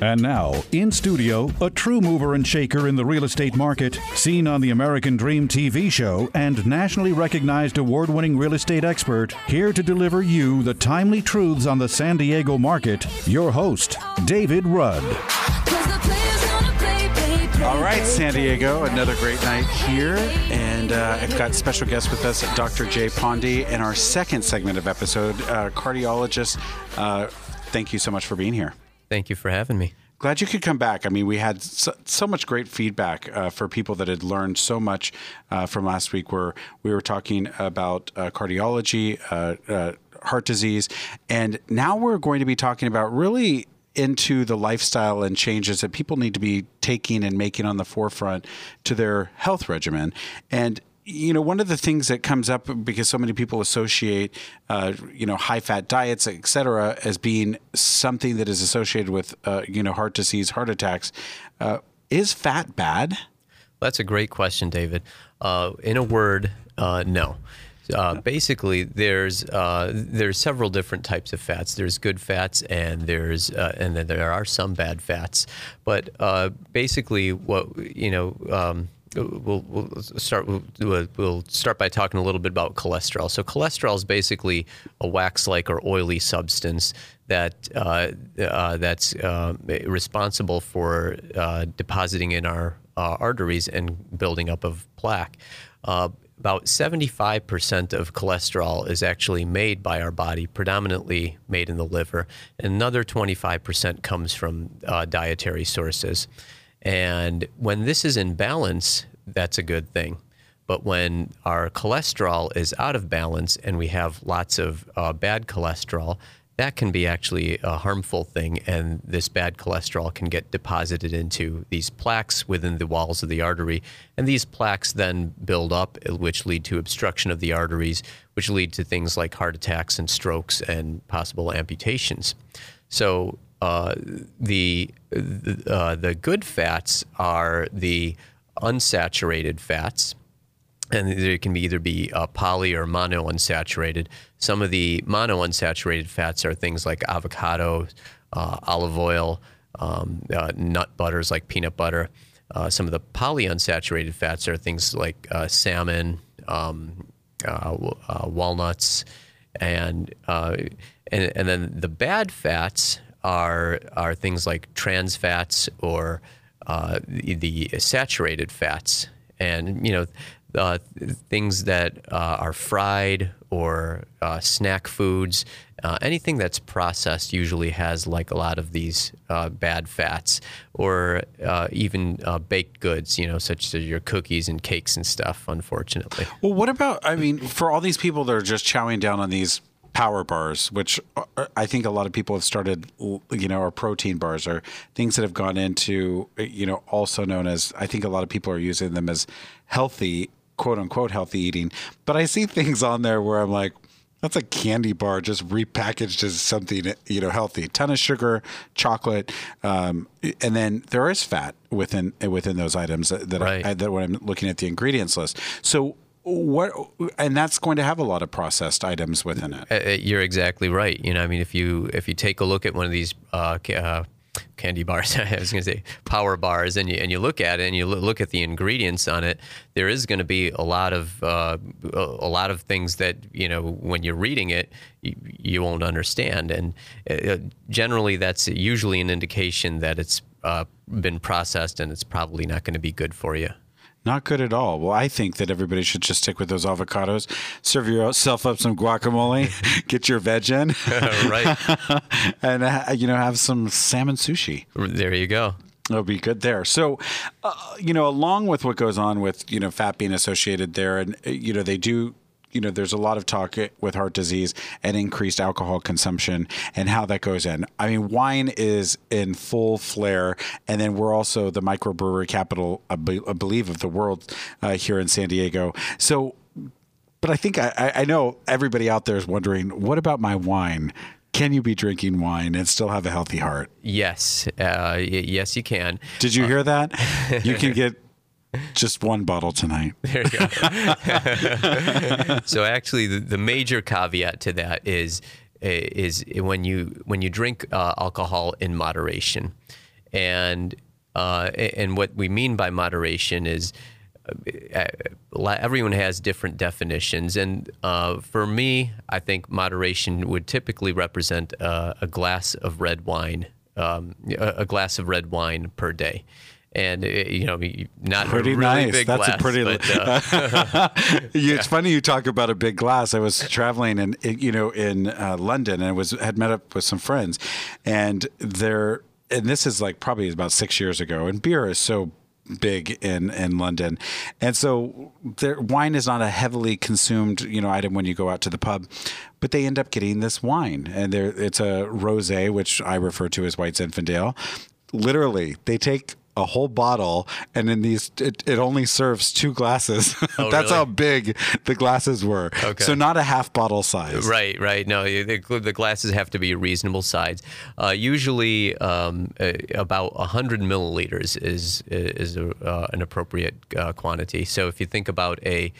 And now, in studio, a true mover and shaker in the real estate market, seen on the American Dream TV show, and nationally recognized award winning real estate expert, here to deliver you the timely truths on the San Diego market, your host, David Rudd. All right, San Diego, another great night here. And uh, I've got special guest with us, Dr. Jay Pondy, in our second segment of episode, uh, cardiologist. Uh, thank you so much for being here. Thank you for having me. Glad you could come back. I mean, we had so, so much great feedback uh, for people that had learned so much uh, from last week, where we were talking about uh, cardiology, uh, uh, heart disease, and now we're going to be talking about really into the lifestyle and changes that people need to be taking and making on the forefront to their health regimen. And you know, one of the things that comes up because so many people associate, uh, you know, high fat diets, et cetera, as being something that is associated with, uh, you know, heart disease, heart attacks. Uh, is fat bad? That's a great question, David. Uh, in a word, uh, no. Uh, basically, there's there's several different types of fats. There's good fats, and there's and then there are some bad fats. But basically, what you know. Um, We'll, we'll, start. We'll, start by talking a little bit about cholesterol. So, cholesterol is basically a wax-like or oily substance that uh, uh, that's uh, responsible for depositing in our arteries and building up of plaque about 75% of cholesterol is actually made by our body, predominantly made in the liver. Another 25% comes from uh, dietary sources. And when this is in balance, that's a good thing. But when our cholesterol is out of balance and we have lots of uh, bad cholesterol, that can be actually a harmful thing, and this bad cholesterol can get deposited into these plaques within the walls of the artery, and these plaques then build up, which lead to obstruction of the arteries, which lead to things like heart attacks and strokes and possible amputations. So uh, the uh, the good fats are the unsaturated fats, and they can be either be uh, poly or mono unsaturated. Some of the mono unsaturated fats are things like avocado, uh, olive oil, um, uh, nut butters like peanut butter. Some of the polyunsaturated fats are things like salmon, um, walnuts, and, and and then the bad fats are are things like trans fats or the, the saturated fats and you know uh, things that uh, are fried or uh, snack foods. Uh, anything that's processed usually has like a lot of these uh, bad fats, or uh, even baked goods, you know, such as your cookies and cakes and stuff. Unfortunately. Well, what about? I mean, for all these people that are just chowing down on these power bars, which I think a lot of people have started, you know, or protein bars or things that have gone into, you know, also known as, I think a lot of people are using them as healthy quote unquote healthy eating. But I see things on there where I'm like, that's a candy bar just repackaged as something you know healthy. Ton of sugar, chocolate, um, and then there is fat within within those items that right. I, that when I'm looking at the ingredients list. So what and that's going to have a lot of processed items within it. Uh, uh you're exactly right. You know, I mean, if you if you take a look at one of these uh, uh, candy bars. I was going to say power bars, and you and you look at it and you look at the ingredients on it. There is going to be a lot of uh, a lot of things that you know when you're reading it you, you won't understand, and uh, generally that's usually an indication that it's been processed and it's probably not going to be good for you. Not good at all. Well, I think that everybody should just stick with those avocados. Serve yourself up some guacamole, get your veg in, right, and uh, you know have some salmon sushi. There you go. It'll be good there. So, uh, you know, along with what goes on with you know fat being associated there, and uh, you know they do you know, there's a lot of talk with heart disease and increased alcohol consumption and how that goes in. I mean, wine is in full flare, and then we're also the microbrewery capital, I, believe, of the world uh, here in San Diego. So, but I think I, I know everybody out there is wondering, what about my wine? Can you be drinking wine and still have a healthy heart? Yes, uh, yes, you can. Did you hear that? you can get just one bottle tonight. There you go. so actually, the, the, major caveat to that is is when you when you drink uh, alcohol in moderation. and uh, and what we mean by moderation is uh, everyone has different definitions, and uh, for me, I think moderation would typically represent uh, a glass of red wine, um, a glass of red wine per day and uh, you know, not pretty really nice. Big That's glass, a pretty. But, uh, it's funny you talk about a big glass. I was traveling in, you know, in uh, London, and was had met up with some friends, and there, and this is like probably about six years ago, and beer is so big in in London, and so there, wine is not a heavily consumed you know item when you go out to the pub, but they end up getting this wine, and there it's a rosé, which I refer to as White Zinfandel. Literally, they take a whole bottle, and in these, it, it only serves two glasses. Oh, That's really? how big the glasses were. Okay. So not a half bottle size. Right, right. No, the, the glasses have to be reasonable size. Uh, usually, um, uh, about 100 milliliters is is a, uh, an appropriate uh, quantity. So if you think about a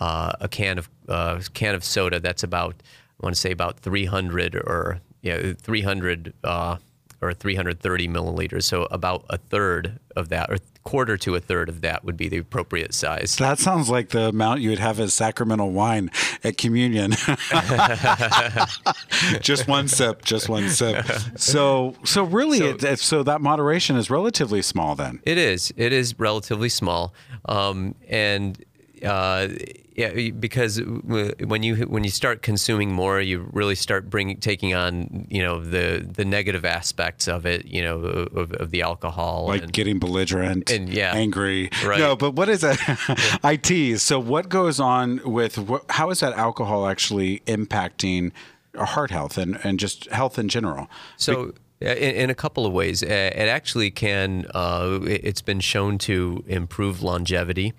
uh, a can of uh, can of soda, that's about I want to say about 300 or yeah 300 uh, or 330 milliliters. So about a third of that, or quarter to a third of that, would be the appropriate size. That sounds like the amount you would have as sacramental wine at communion. just one sip, just one sip. So, so really, So- it, it- so that moderation is relatively small then. It is. It is relatively small, um, and uh, yeah, because when you when you start consuming more, you really start bringing taking on you know the the negative aspects of it, you know, of, of the alcohol. like and, getting belligerent and, yeah. angry Right. no but what is that i tease so what goes on with what, how is that alcohol actually impacting heart health and, and just health in general So, uh, in, in a couple of ways, it actually can. Uh, it- it's been shown to improve longevity.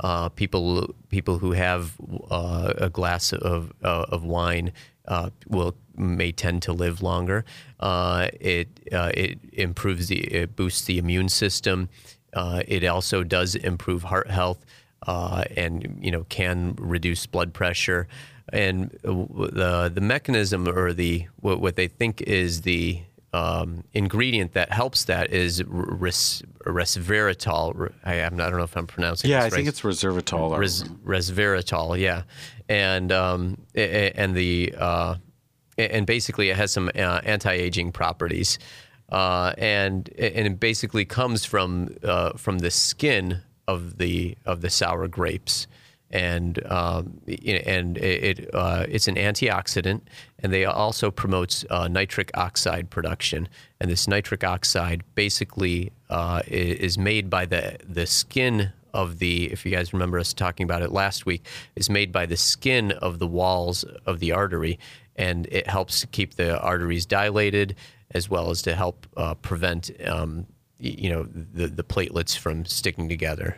Uh, people people who have uh, a glass of uh, of wine uh, will may tend to live longer. Uh, it it improves the it boosts the immune system. It also does improve heart health and you know can reduce blood pressure. And the the mechanism or the what, what they think is the um, ingredient that helps that is res, resveratrol. I, I don't know if I'm pronouncing. It. Yeah i think it's resveratrol Res, resveratrol, yeah, and um, and the uh, and basically it has some uh, anti-aging properties, uh, and and it basically comes from uh, from the skin of the of the sour grapes, and um, and it uh, it's an antioxidant, and they also promotes uh, nitric oxide production, and this nitric oxide basically uh, is made by the the skin of the if you guys remember us talking about it last week is made by the skin of the walls of the artery and it helps to keep the arteries dilated as well as to help uh, prevent um, you know the, the platelets from sticking together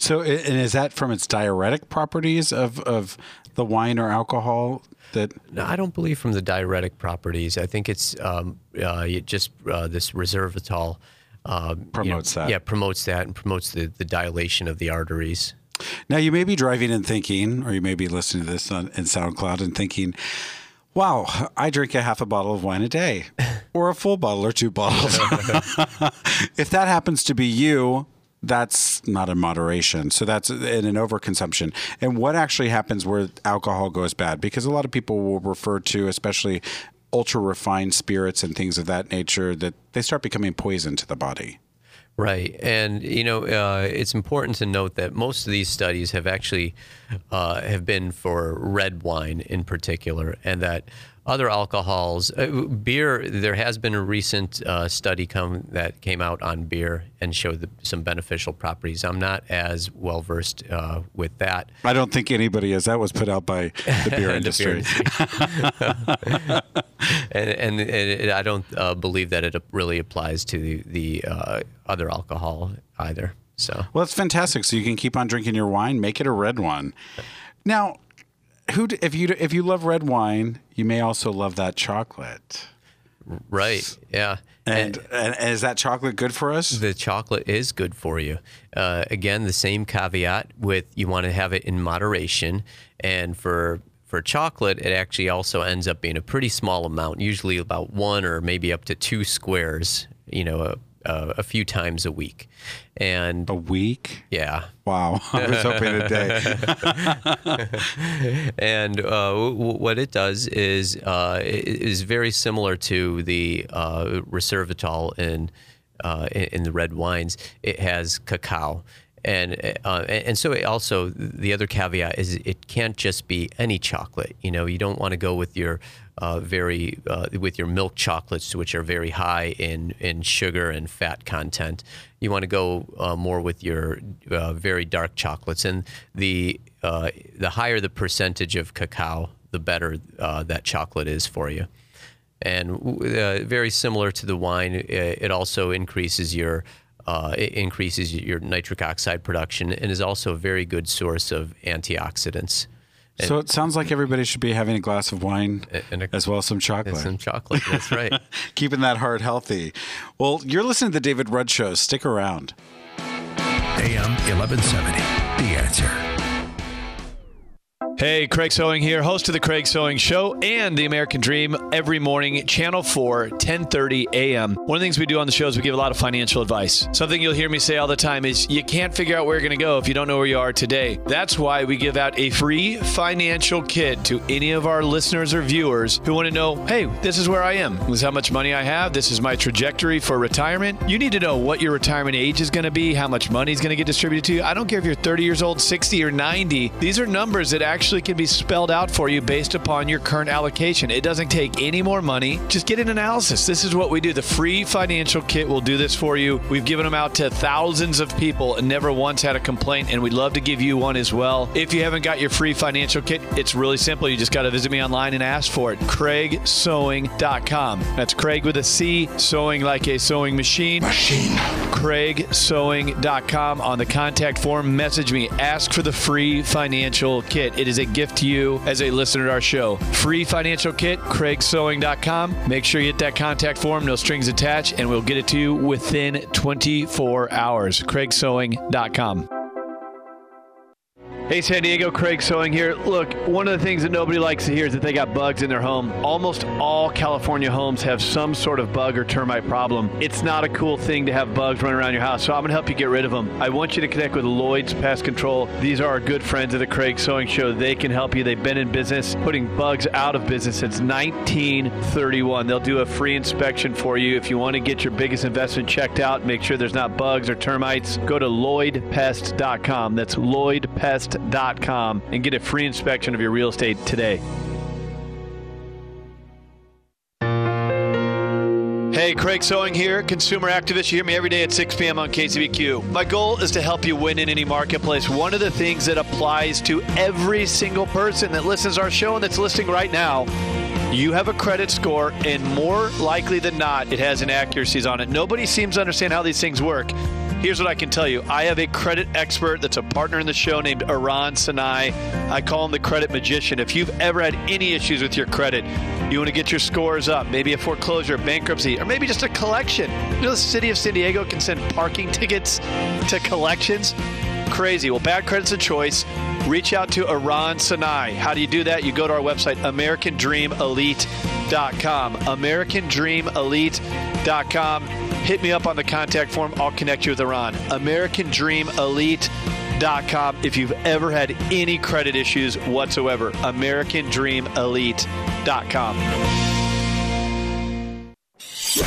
so and is that from its diuretic properties of, of the wine or alcohol that no, I don't believe from the diuretic properties. I think it's um, uh, it just uh, this resveratrol uh, you know, Promotes that. Yeah, promotes that and promotes the, the dilation of the arteries. Now, you may be driving and thinking, or you may be listening to this on in SoundCloud and thinking, wow, I drink a half a bottle of wine a day, or a full bottle or two bottles. if that happens to be you, that's not in moderation. So that's in an overconsumption. And what actually happens where alcohol goes bad? Because a lot of people will refer to, especially ultra refined spirits and things of that nature, that they start becoming poison to the body. Right, and you know uh, it's important to note that most of these studies have actually uh, have been for red wine in particular, and that other alcohols, uh, beer. There has been a recent uh, study come that came out on beer and showed the, some beneficial properties. I'm not as well versed uh, with that. I don't think anybody is. That was put out by the beer The beer industry. and, and, it, I don't uh, believe that it really applies to the, the uh, other alcohol either. So. Well, it's fantastic. So you can keep on drinking your wine. Make it a red one. Now, who if you if you love red wine, you may also love that chocolate. Right. Yeah. And, and, and is that chocolate good for us? the chocolate is good for you. Uh, again, the same caveat with you want to have it in moderation. And for for chocolate, it actually also ends up being a pretty small amount, usually about one or maybe up to two squares. You know, uh, uh, a few times a week, and a week. Yeah. Wow. I was hoping a day. and uh, w- what it does is uh, is very similar to the uh, resveratrol in, uh, in the red wines. It has cacao. And uh, and so also the other caveat is it can't just be any chocolate. You know, you don't want to go with your uh, very uh, with your milk chocolates, which are very high in in sugar and fat content. You want to go uh, more with your uh, very dark chocolates, and the uh, the higher the percentage of cacao, the better that chocolate is for you. And very similar to the wine, it also increases your uh, it increases your nitric oxide production and is also a very good source of antioxidants. And so it sounds like everybody should be having a glass of wine and a, as well as some chocolate. some chocolate, that's right. Keeping that heart healthy. Well, you're listening to the David Rudd Show. Stick around. AM 1170, The Answer. Hey, Craig Sewing here, host of the Craig Sewing Show and the American Dream every morning, Channel 4, 10:30 a.m. One of the things we do on the show is we give a lot of financial advice. Something you'll hear me say all the time is you can't figure out where you're going to go if you don't know where you are today. That's why we give out a free financial kit to any of our listeners or viewers who want to know, hey, this is where I am. This is how much money I have. This is my trajectory for retirement. You need to know what your retirement age is going to be, how much money is going to get distributed to you. I don't care if you're 30 years old, 60 or 90. These are numbers that actually actually can be spelled out for you based upon your current allocation. It doesn't take any more money. Just get an analysis. This is what we do. The free financial kit will do this for you. We've given them out to thousands of people and never once had a complaint, and we'd love to give you one as well. If you haven't got your free financial kit, it's really simple. You just got to visit me online and ask for it. CraigSewing.com. That's Craig with a C, sewing like a sewing machine. Machine. CraigSewing.com. On the contact form, message me. Ask for the free financial kit. It is a gift to you as a listener to our show. Free financial kit, craigsewing.com. Make sure you hit that contact form, no strings attached, and we'll get it to you within 24 hours. craigsewing.com. Hey, San Diego, Craig Sewing here. Look, one of the things that nobody likes to hear is that they got bugs in their home. Almost all California homes have some sort of bug or termite problem. It's not a cool thing to have bugs running around your house, so I'm going to help you get rid of them. I want you to connect with Lloyd's Pest Control. These are our good friends of the Craig Sewing Show. They can help you. They've been in business putting bugs out of business since 1931. They'll do a free inspection for you. If you want to get your biggest investment checked out, make sure there's not bugs or termites, go to lloydpest.com. That's lloydpest.com realestate.com and get a free inspection of your real estate today. Hey, Craig Sewing here, consumer activist. You hear me every day at 6 p.m. on KCBQ. My goal is to help you win in any marketplace. One of the things that applies to every single person that listens to our show and that's listening right now you have a credit score, and more likely than not, it has inaccuracies on it. Nobody seems to understand how these things work. Here's what I can tell you. I have a credit expert that's a partner in the show named Iran Sinai. I call him the credit magician. If you've ever had any issues with your credit, you want to get your scores up, maybe a foreclosure, bankruptcy, or maybe just a collection. You know, the city of San Diego can send parking tickets to collections. Crazy. Well, bad credit's a choice. Reach out to Iran Sinai. How do you do that? You go to our website, AmericanDreamElite.com. AmericanDreamElite.com hit me up on the contact form. I'll connect you with Iran. AmericanDreamElite.com if you've ever had any credit issues whatsoever. AmericanDreamElite.com.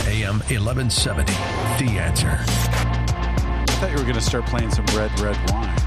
AM 1170, The Answer. I thought you were going to start playing some red, red wine.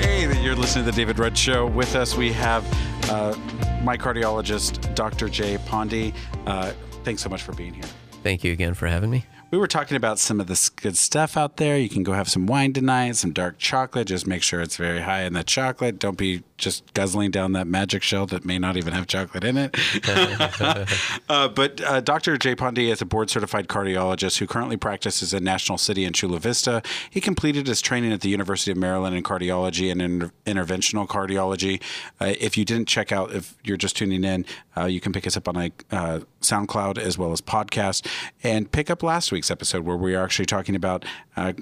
hey, that you're listening to the David Rudd Show. With us, we have uh, my cardiologist, Dr. Jay Pondy. Uh, thanks so much for being here. Thank you again for having me. We were talking about some of this good stuff out there. You can go have some wine tonight, some dark chocolate. Just make sure it's very high in the chocolate. Don't be just guzzling down that magic shell that may not even have chocolate in it. uh, but uh, Dr. Jay Pondy is a board certified cardiologist who currently practices in National City and Chula Vista. He completed his training at the University of Maryland in cardiology and in interventional cardiology. Uh, if you didn't check out, if you're just tuning in, uh, you can pick us up on a uh, SoundCloud as well as podcast and pick up last week's episode where we are actually talking about uh,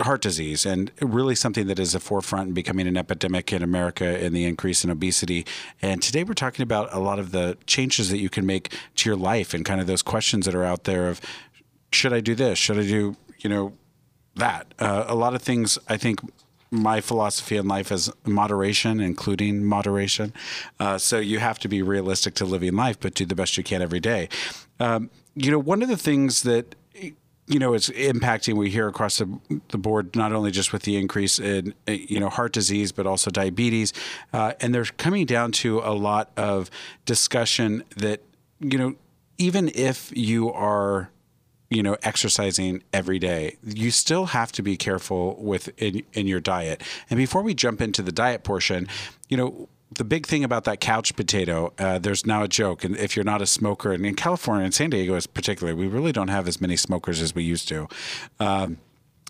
heart disease and really something that is a forefront and becoming an epidemic in America and the increase in obesity. And today we're talking about a lot of the changes that you can make to your life and kind of those questions that are out there of should I do this? Should I do, you know, that? Uh, a lot of things, I think my philosophy in life is moderation, including moderation. Uh, so you have to be realistic to living life, but do the best you can every day. Um, you know, one of the things that you know it's impacting we hear across the, the board not only just with the increase in you know heart disease but also diabetes. Uh, and they're coming down to a lot of discussion that you know even if you are you know exercising every day you still have to be careful with in, in your diet. And before we jump into the diet portion you know the big thing about that couch potato, uh, there's now a joke, and if you're not a smoker, and in California and San Diego, is particularly, we really don't have as many smokers as we used to. Um,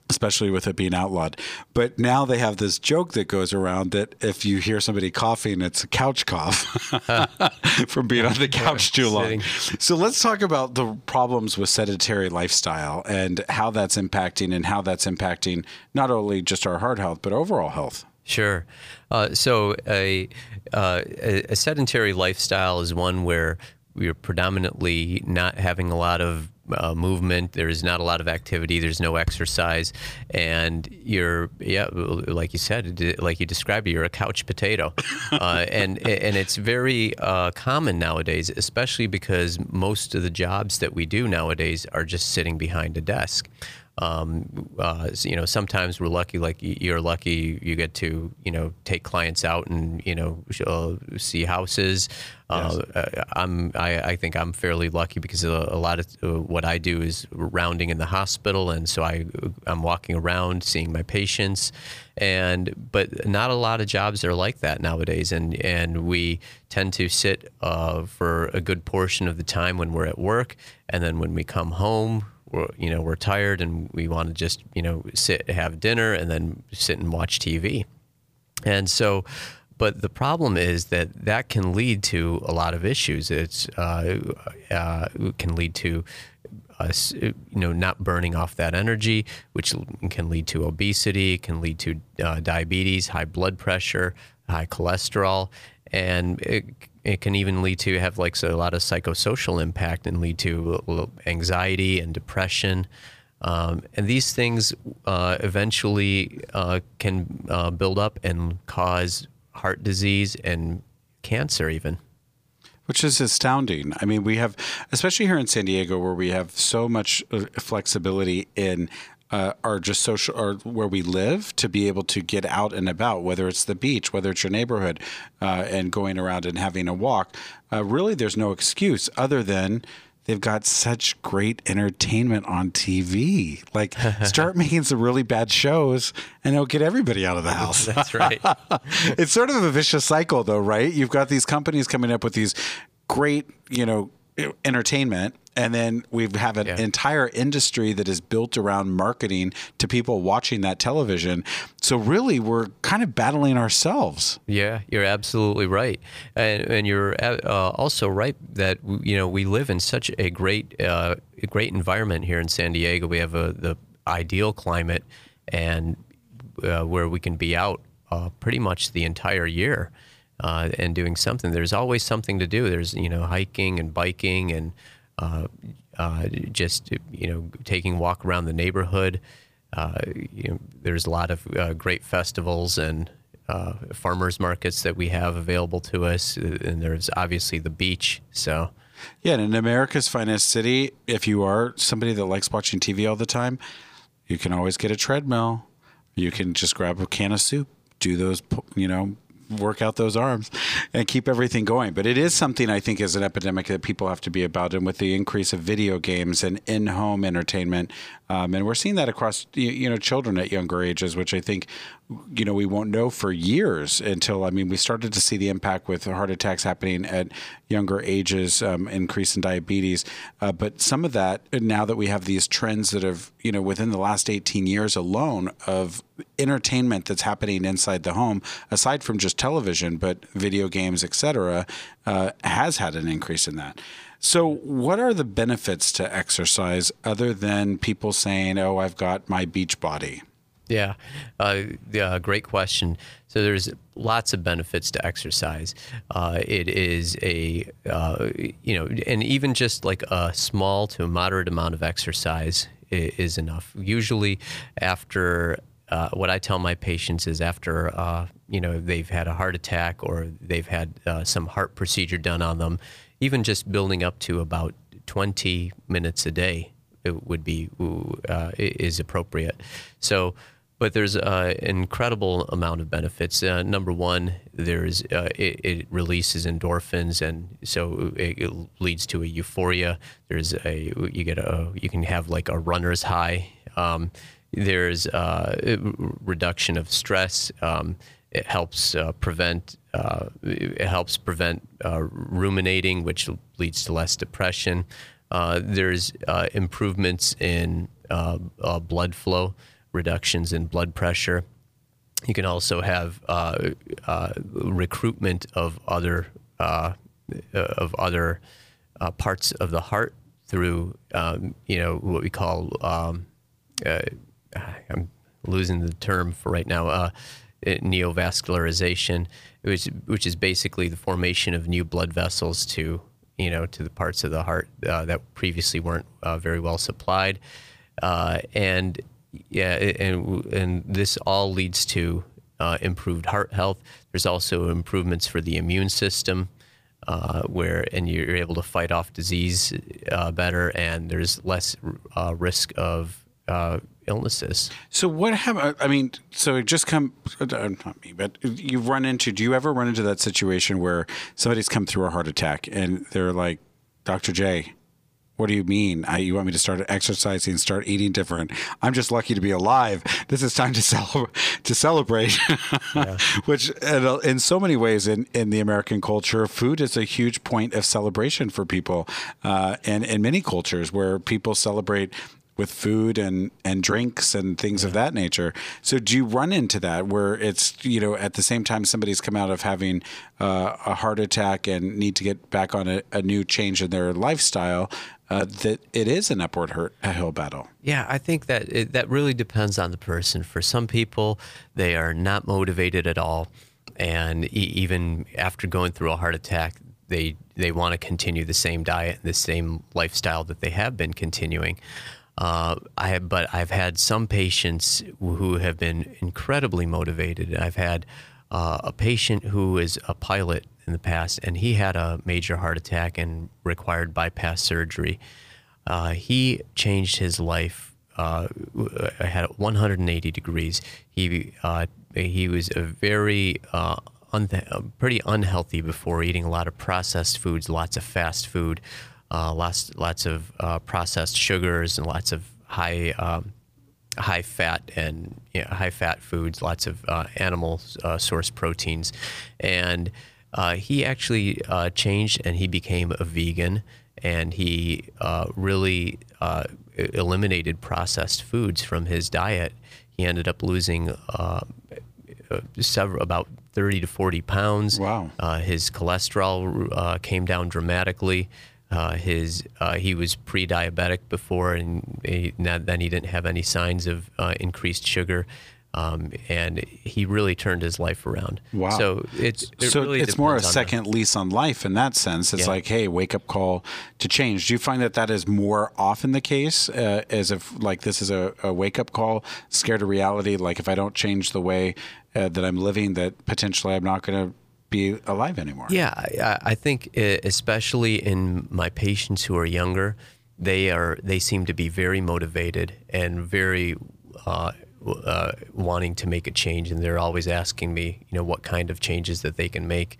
especially with it being outlawed. But now they have this joke that goes around that if you hear somebody coughing, it's a couch cough from being on the couch too long. So let's talk about the problems with sedentary lifestyle and how that's impacting and how that's impacting not only just our heart health, but overall health. Sure. Uh, so a, uh, a sedentary lifestyle is one where we're predominantly not having a lot of uh, movement. There's not a lot of activity. There's no exercise, and you're yeah, like you said, like you described, you're a couch potato, uh, and and it's very uh, common nowadays, especially because most of the jobs that we do nowadays are just sitting behind a desk. Um, uh, you know, sometimes we're lucky, like you're lucky, you get to, you know, take clients out and, you know, uh, see houses. Uh, yes. Uh, I'm, I, I, think I'm fairly lucky because a, a, lot of uh, what I do is rounding in the hospital. And so I, I'm walking around seeing my patients and, but not a lot of jobs are like that nowadays. And, and we tend to sit uh, for a good portion of the time when we're at work. And then when we come home, we're you know we're tired and we want to just you know sit have dinner and then sit and watch TV, and so. But the problem is that that can lead to a lot of issues. It's uh, uh, can lead to us, you know, not burning off that energy, which can lead to obesity, can lead to uh, diabetes, high blood pressure, high cholesterol, and it, it can even lead to have like so a lot of psychosocial impact and lead to anxiety and depression. Um, and these things uh, eventually uh, can uh, build up and cause heart disease and cancer, even. Which is astounding. I mean, we have, especially here in San Diego, where we have so much uh, flexibility in uh, are just social or where we live to be able to get out and about, whether it's the beach, whether it's your neighborhood, uh, and going around and having a walk. Uh, really, there's no excuse other than they've got such great entertainment on TV. Like, start making some really bad shows, and it'll get everybody out of the house. That's right. it's sort of a vicious cycle, though, right? You've got these companies coming up with these great, you know, entertainment and then we have an yeah. entire industry that is built around marketing to people watching that television so really we're kind of battling ourselves yeah you're absolutely right and, and you're uh, also right that you know we live in such a great uh, great environment here in San Diego we have a, the ideal climate and uh, where we can be out uh, pretty much the entire year uh, and doing something. There's always something to do. There's you know hiking and biking and uh, uh, just you know taking a walk around the neighborhood. Uh, you know, there's a lot of uh, great festivals and uh, farmers markets that we have available to us, and there's obviously the beach. So. Yeah, and in America's finest city, if you are somebody that likes watching TV all the time, you can always get a treadmill. You can just grab a can of soup, do those, you know, work out those arms and keep everything going. But it is something I think is an epidemic that people have to be about. And with the increase of video games and in-home entertainment, um, and we're seeing that across you know children at younger ages, which I think you know we won't know for years until I mean we started to see the impact with heart attacks happening at younger ages, um, increase in diabetes. Uh, but some of that now that we have these trends that have you know within the last 18 years alone of entertainment that's happening inside the home, aside from just television, but video games, etc., uh, has had an increase in that. So, what are the benefits to exercise other than people saying, "Oh, I've got my beach body"? Yeah, uh, yeah, great question. So there's lots of benefits to exercise. Uh, it is a uh, you know, and even just like a small to a moderate amount of exercise is enough. Usually, after uh, what I tell my patients is after uh, you know they've had a heart attack or they've had uh, some heart procedure done on them, even just building up to about 20 minutes a day it would be uh, is appropriate. So, but there's an incredible amount of benefits. Uh, number one, there's uh, it, it, releases endorphins, and so it, it, leads to a euphoria. There's a you get a you can have like a runner's high. Um, there's uh, reduction of stress. Um, it helps uh, prevent uh, it helps prevent ruminating, which leads to less depression. Uh, there's uh, improvements in uh, blood flow, reductions in blood pressure. You can also have recruitment of other of other parts of the heart through um, you know what we call um, I'm losing the term for right now neovascularization, which which is basically the formation of new blood vessels to you know, to the parts of the heart uh, that previously weren't uh, very well supplied, uh, and yeah, and and this all leads to uh, improved heart health. There's also improvements for the immune system, uh, where and you're able to fight off disease uh, better, and there's less risk of illnesses. So what happened? I mean, so it just come uh, uh, not me, but you've run into. Do you ever run into that situation where somebody's come through a heart attack and they're like, "Dr. J, what do you mean? I, you want me to start exercising, start eating different? I'm just lucky to be alive. This is time to cel- to celebrate." Yeah. Which, uh, in so many ways, in, in the American culture, food is a huge point of celebration for people, uh, and in many cultures where people celebrate with food and and drinks and things yeah. of that nature. So do you run into that where it's you know at the same time somebody's come out of having uh, a heart attack and need to get back on a, a new change in their lifestyle? Uh, that it is an upward hurt, a hill battle. Yeah, I think that it, that really depends on the person. For some people, they are not motivated at all, and e- even after going through a heart attack, they they want to continue the same diet and the same lifestyle that they have been continuing. Uh, I but I've had some patients who have been incredibly motivated. I've had uh, a patient who is a pilot in the past, and he had a major heart attack and required bypass surgery. Uh, he changed his life. Uh, had 180 degrees. He uh, he was a very uh, un- pretty unhealthy before eating a lot of processed foods, lots of fast food uh, lots lots of uh, processed sugars and lots of high um, high fat and you know, high fat foods, lots of uh, animal uh, source proteins, and uh, he actually uh, changed and he became a vegan and he really eliminated processed foods from his diet. He ended up losing several about 30 to 40 pounds. Wow. his cholesterol came down dramatically. Uh, his uh, he was pre-diabetic before, and he, then he didn't have any signs of uh, increased sugar, um, and he really turned his life around. Wow! So it's it so really it's more a second lease on life in that sense. It's yeah. like, hey, wake up call to change. Do you find that that is more often the case, uh, as if like this is a, a wake up call, scared of reality? Like if I don't change the way uh, that I'm living, that potentially I'm not going to be alive anymore. Yeah, I, I think especially in my patients who are younger, they are they seem to be very motivated and very uh, uh, wanting to make a change, and they're always asking me, you know, what kind of changes that they can make.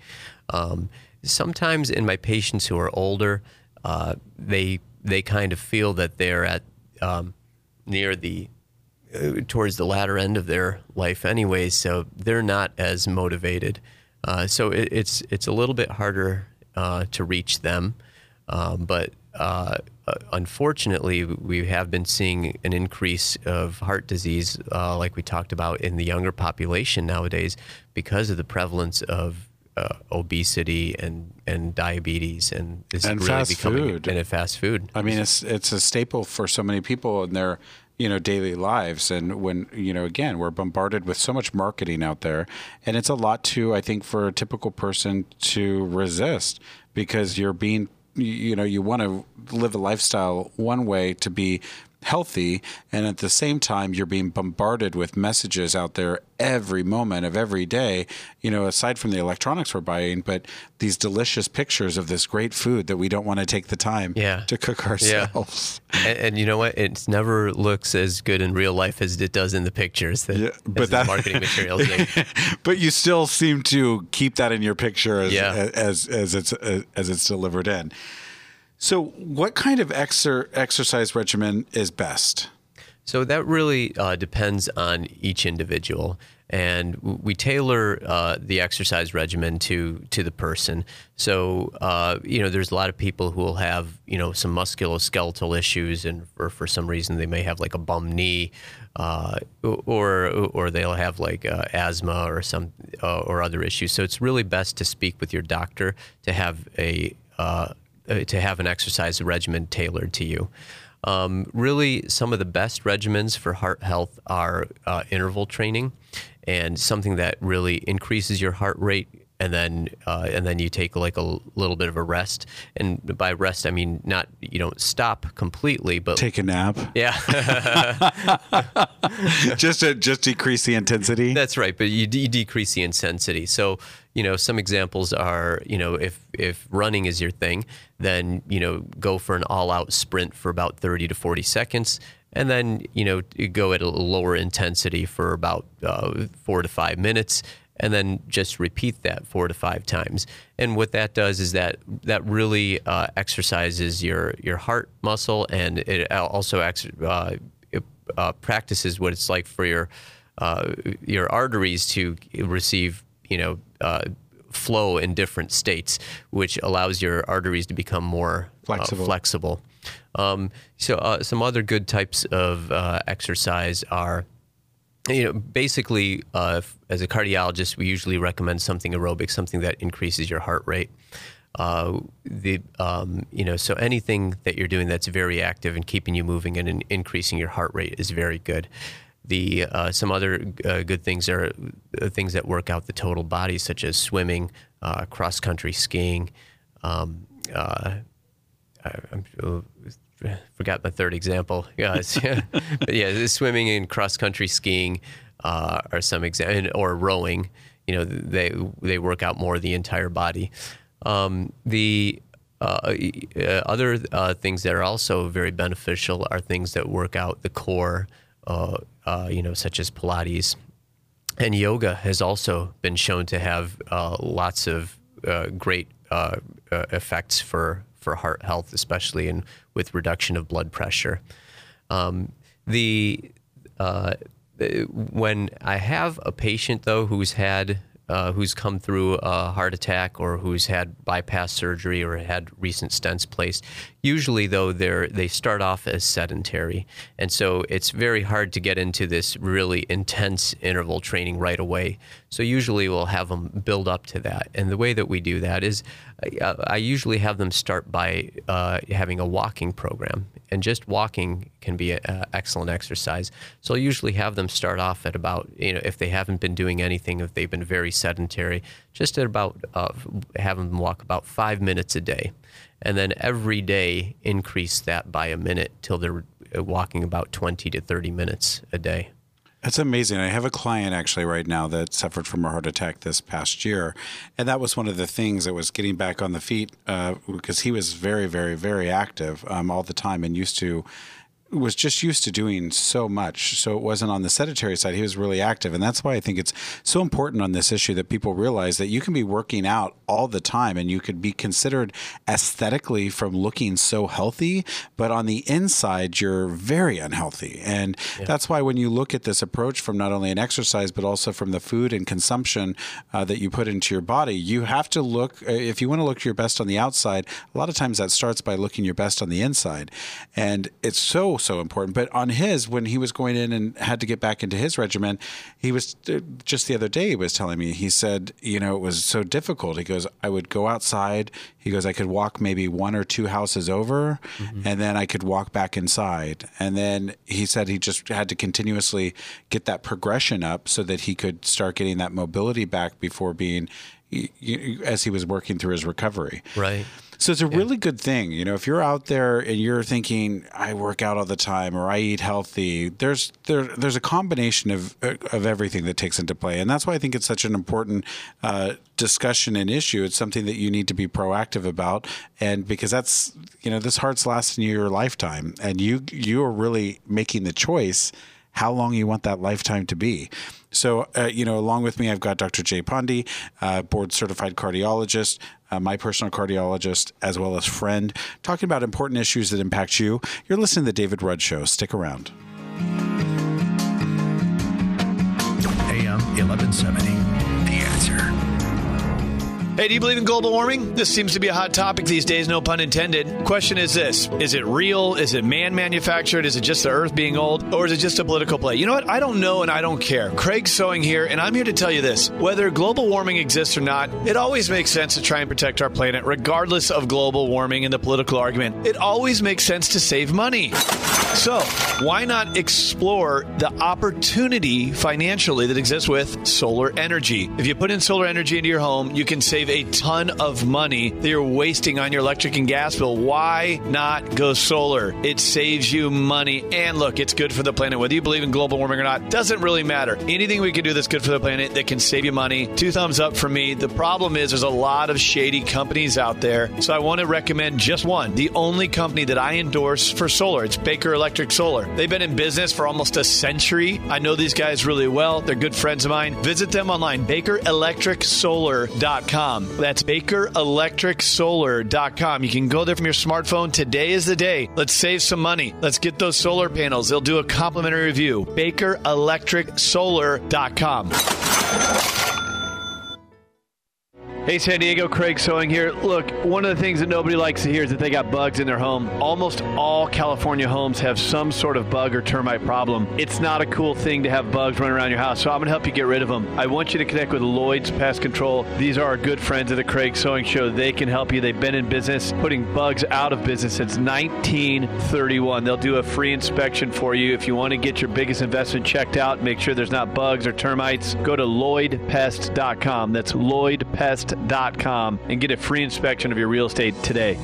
Um, sometimes in my patients who are older, uh, they they kind of feel that they're at um, near the uh, towards the latter end of their life, anyways, so they're not as motivated. Uh, so it, it's it's a little bit harder uh, to reach them, um, but uh, uh, unfortunately, we have been seeing an increase of heart disease, uh, like we talked about in the younger population nowadays, because of the prevalence of uh, obesity and, and diabetes and and really fast becoming food and fast food. I mean, it's it's a staple for so many people, and they're you know daily lives. And when you know again we're bombarded with so much marketing out there and it's a lot to i think for a typical person to resist because you're being you know you want to live a lifestyle one way to be healthy and at the same time you're being bombarded with messages out there every moment of every day you know aside from the electronics we're buying but these delicious pictures of this great food that we don't want to take the time Yeah. to cook ourselves And, and you know what? It never looks as good in real life as it does in the pictures. That, Yeah, but the that- marketing materials. but you still seem to keep that in your picture as Yeah. as as it's uh, as it's delivered in. So, what kind of exer- exercise regimen is best? So that really uh, depends on each individual, and we tailor uh, the exercise regimen to to the person. So uh, you know, there's a lot of people who will have you know some musculoskeletal issues, and or for some reason they may have like a bum knee, uh, or or they'll have like uh, asthma or some uh, or other issues. So it's really best to speak with your doctor to have a uh, to have an exercise regimen tailored to you. Um, really, some of the best regimens for heart health are uh, interval training, and something that really increases your heart rate, and then uh, and then you take like a little bit of a rest. And by rest, I mean not you don't stop completely, but Take a nap, yeah, just to just decrease the intensity. That's right, but you, you decrease the intensity. So, you know, some examples are, you know, if if running is your thing, then you know, go for an all-out sprint for about 30 to 40 seconds, and then you know, you go at a lower intensity for about uh, four to five minutes, and then just repeat that four to five times. And what that does is that that really uh, exercises your your heart muscle, and it also ex- uh, it, uh, practices what it's like for your uh, your arteries to receive, you know, uh, flow in different states, which allows your arteries to become more uh, Flexible. flexible. Um, so, uh, some other good types of uh, exercise are, you know, basically, uh, as a cardiologist, we usually recommend something aerobic, something that increases your heart rate. Uh, the um, you know so anything that you're doing that's very active and keeping you moving and in- increasing your heart rate is very good. The uh, some other uh, good things are uh, things that work out the total body, such as swimming, uh, cross country skiing. Um, I'm forgot my third example. Yeah, but yeah, swimming and cross country skiing uh, are some examples, or rowing. You know, they they work out more the entire body. Um, the uh, uh, other uh, things that are also very beneficial are things that work out the core. Uh, uh, you know, such as Pilates, and yoga has also been shown to have uh, lots of uh, great uh, uh, effects for, for heart health, especially in with reduction of blood pressure. Um, the uh, when I have a patient though who's had uh, who's come through a heart attack or who's had bypass surgery or had recent stents placed, usually though they they start off as sedentary, and so it's very hard to get into this really intense interval training right away. So usually we'll have them build up to that, and the way that we do that is I, I usually have them start by uh, having a walking program, and just walking can be an excellent exercise. So I'll usually have them start off at about you know if they haven't been doing anything, if they've been very sedentary, just at about uh, have them walk about five minutes a day, and then every day increase that by a minute till they're uh, walking about 20 to 30 minutes a day. That's amazing. I have a client actually right now that suffered from a heart attack this past year, and that was one of the things that was getting back on the feet uh, because he was very, very, very active um, all the time and used to was just used to doing so much. So it wasn't on the sedentary side. He was really active. And that's why I think it's so important on this issue that people realize that you can be working out all the time and you could be considered aesthetically from looking so healthy, but on the inside, you're very unhealthy. And that's why when you look at this approach from not only an exercise, but also from the food and consumption uh, that you put into your body, you have to look, uh, if you want to look your best on the outside, a lot of times that starts by looking your best on the inside. And it's so so so important. But on his, when he was going in and had to get back into his regimen, he was just the other day. He was telling me. He said, you know, it was so difficult. He goes, I would go outside. He goes, I could walk maybe one or two houses over, mm-hmm. and then I could walk back inside. And then he said he just had to continuously get that progression up so that he could start getting that mobility back before being as he was working through his recovery. Right. So it's a yeah. really good thing. You know, if you're out there and you're thinking, I work out all the time or I eat healthy, there's there there's a combination of of everything that takes into play, and that's why I think it's such an important uh, discussion and issue. It's something that you need to be proactive about, and because that's you know this heart's lasting your lifetime, and you you are really making the choice how long you want that lifetime to be. So, uh, you know, along with me, I've got Dr. Jay Pondy, uh, board certified cardiologist, uh, my personal cardiologist, as well as friend, talking about important issues that impact you. You're listening to the David Rudd Show. Stick around. AM 1170. The answer. Hey, do you believe in global warming? This seems to be a hot topic these days, no pun intended. Question is this Is it real? Is it man manufactured? Is it just the earth being old? Or is it just a political play? You know what? I don't know and I don't care. Craig Sewing here, and I'm here to tell you this. Whether global warming exists or not, it always makes sense to try and protect our planet, regardless of global warming and the political argument. It always makes sense to save money. So, why not explore the opportunity financially that exists with solar energy? If you put in solar energy into your home, you can save a ton of money that you're wasting on your electric and gas bill. Why not go solar? It saves you money. And look, it's good for the planet. Whether you believe in global warming or not, doesn't really matter. Anything we can do that's good for the planet that can save you money, two thumbs up for me. The problem is there's a lot of shady companies out there. So I want to recommend just one, the only company that I endorse for solar. It's Baker Electric Solar. They've been in business for almost a century. I know these guys really well. They're good friends of mine. Visit them online, bakerelectricsolar.com. That's bakerelectricsolar.com. You can go there from your smartphone. Today is the day. Let's save some money. Let's get those solar panels. They'll do a complimentary review. bakerelectricsolar.com. Hey, San Diego, Craig Sewing here. Look, one of the things that nobody likes to hear is that they got bugs in their home. Almost all California homes have some sort of bug or termite problem. It's not a cool thing to have bugs running around your house, so I'm going to help you get rid of them. I want you to connect with Lloyd's Pest Control. These are our good friends of the Craig Sewing Show. They can help you. They've been in business putting bugs out of business since 1931. They'll do a free inspection for you. If you want to get your biggest investment checked out, make sure there's not bugs or termites, go to lloydpest.com. That's lloydpest.com realestate.com and get a free inspection of your real estate today.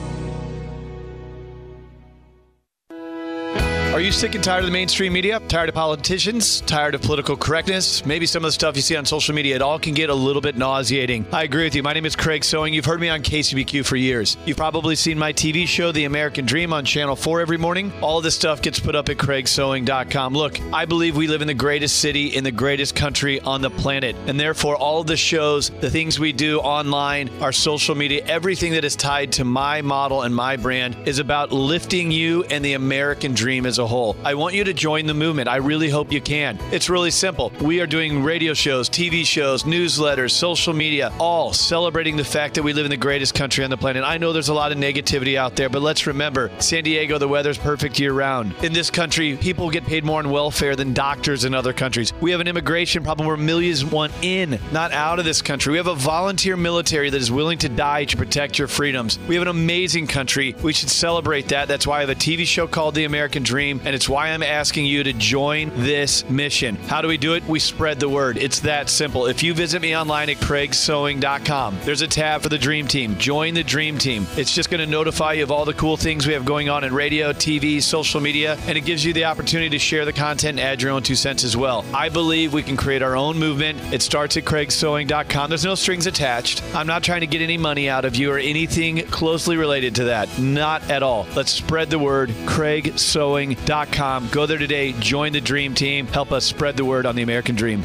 Are you sick and tired of the mainstream media? Tired of politicians? Tired of political correctness? Maybe some of the stuff you see on social media, it all can get a little bit nauseating. I agree with you. My name is Craig Sewing. You've heard me on KCBQ for years. You've probably seen my TV show, The American Dream, on Channel 4 every morning. All this stuff gets put up at craigsewing.com. Look, I believe we live in the greatest city in the greatest country on the planet. And therefore, all the shows, the things we do online, our social media, everything that is tied to my model and my brand is about lifting you and the American dream as a whole. I want you to join the movement. I really hope you can. It's really simple. We are doing radio shows, TV shows, newsletters, social media, all celebrating the fact that we live in the greatest country on the planet. I know there's a lot of negativity out there, but let's remember San Diego, the weather's perfect year round. In this country, people get paid more in welfare than doctors in other countries. We have an immigration problem where millions want in, not out of this country. We have a volunteer military that is willing to die to protect your freedoms. We have an amazing country. We should celebrate that. That's why I have a TV show called The American Dream and it's why I'm asking you to join this mission. How do we do it? We spread the word. It's that simple. If you visit me online at craigsewing.com, there's a tab for the Dream Team. Join the Dream Team. It's just going to notify you of all the cool things we have going on in radio, TV, social media, and it gives you the opportunity to share the content and add your own two cents as well. I believe we can create our own movement. It starts at craigsewing.com. There's no strings attached. I'm not trying to get any money out of you or anything closely related to that. Not at all. Let's spread the word. craigsewing.com dream.com. Go there today, join the Dream Team, help us spread the word on the American Dream.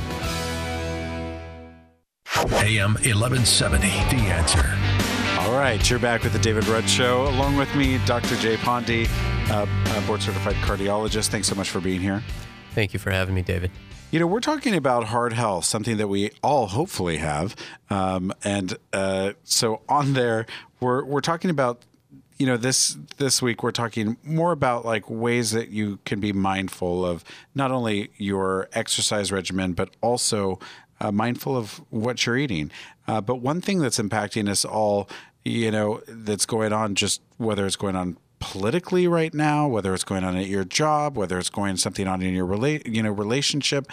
AM 1170, The Answer. All right, you're back with the David Rudd Show. Along with me, Dr. Jay Pondy, uh, board certified cardiologist. Thanks so much for being here. Thank you for having me, David. You know, we're talking about heart health, something that we all hopefully have. Um, and uh, so on there, we're, we're talking about you know this this week we're talking more about like ways that you can be mindful of not only your exercise regimen but also uh, mindful of what you're eating. Uh, but one thing that's impacting us all, you know, that's going on, just whether it's going on politically right now, whether it's going on at your job, whether it's going something on in your relate, you know, relationship.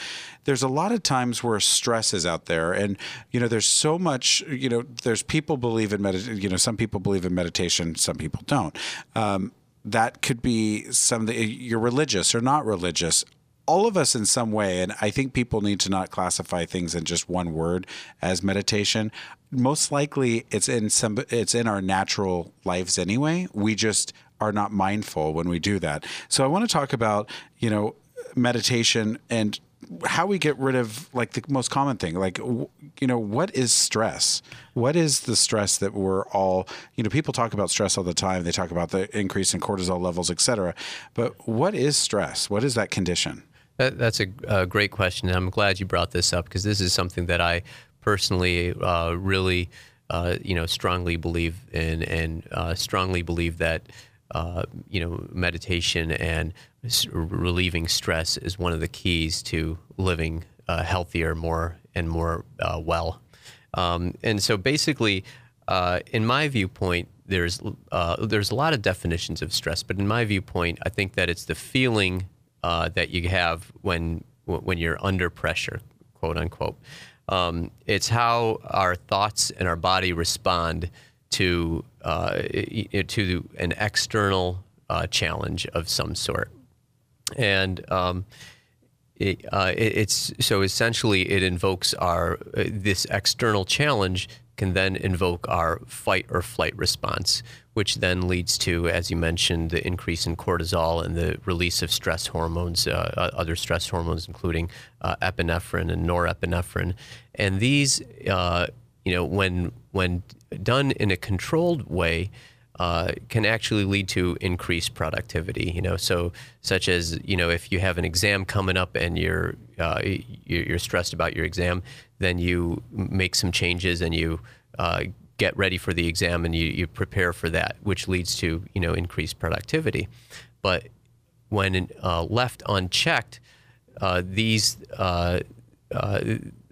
There's a lot of times where stress is out there, and you know, there's so much. You know, there's people believe in meditation. You know, some people believe in meditation, some people don't. Um, that could be something you're religious or not religious all of us in some way and i think people need to not classify things in just one word as meditation most likely it's in some it's in our natural lives anyway we just are not mindful when we do that. So i want to talk about you know meditation and how we get rid of like the most common thing like you know what is stress? What is the stress that we're all you know people talk about stress all the time. They talk about the increase in cortisol levels etc but what is stress? What is that condition? That, that's a, a, great question, I'm glad you brought this up because this is something that I personally uh, really, uh, you know, strongly believe in, and uh, strongly believe that, uh, you know, meditation and relieving stress is one of the keys to living uh, healthier, more and more uh, well. Um, and so, basically, in my viewpoint, there's there's a lot of definitions of stress, but in my viewpoint, I think that it's the feeling uh, that you have when when you're under pressure, quote unquote. Um, it's how our thoughts and our body respond to uh, to an external uh, challenge of some sort, and um, it, uh, it, it's so essentially it invokes our uh, this external challenge can then invoke our fight or flight response, which then leads to, as you mentioned, the increase in cortisol and the release of stress hormones, uh, uh, other stress hormones, including uh, epinephrine and norepinephrine. And these, uh, you know, when when done in a controlled way, uh, can actually lead to increased productivity. You know, so such as you know, if you have an exam coming up and you're uh, you're stressed about your exam, then you make some changes and you uh, get ready for the exam and you, you prepare for that, which leads to you know increased productivity. But when uh, left unchecked, uh, these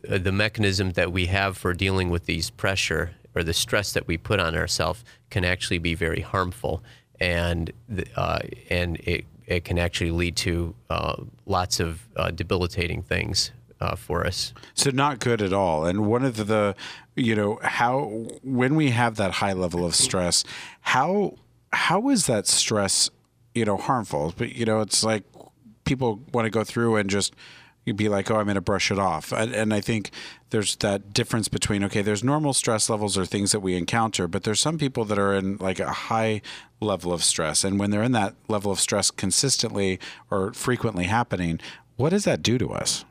uh, the mechanism that we have for dealing with these pressure or the stress that we put on ourselves can actually be very harmful, and uh, and it it can actually lead to uh, lots of uh, debilitating things uh, for us. So not good at all. And one of the, you know, how when we have that high level of stress, how how is that stress, you know, harmful? But you know, it's like people want to go through and just you'd be like, oh, I'm going to brush it off. And, and, I think there's that difference between, okay, there's normal stress levels or things that we encounter, but there's some people that are in like a high level of stress. And when they're in that level of stress consistently or frequently happening, what does that do to us?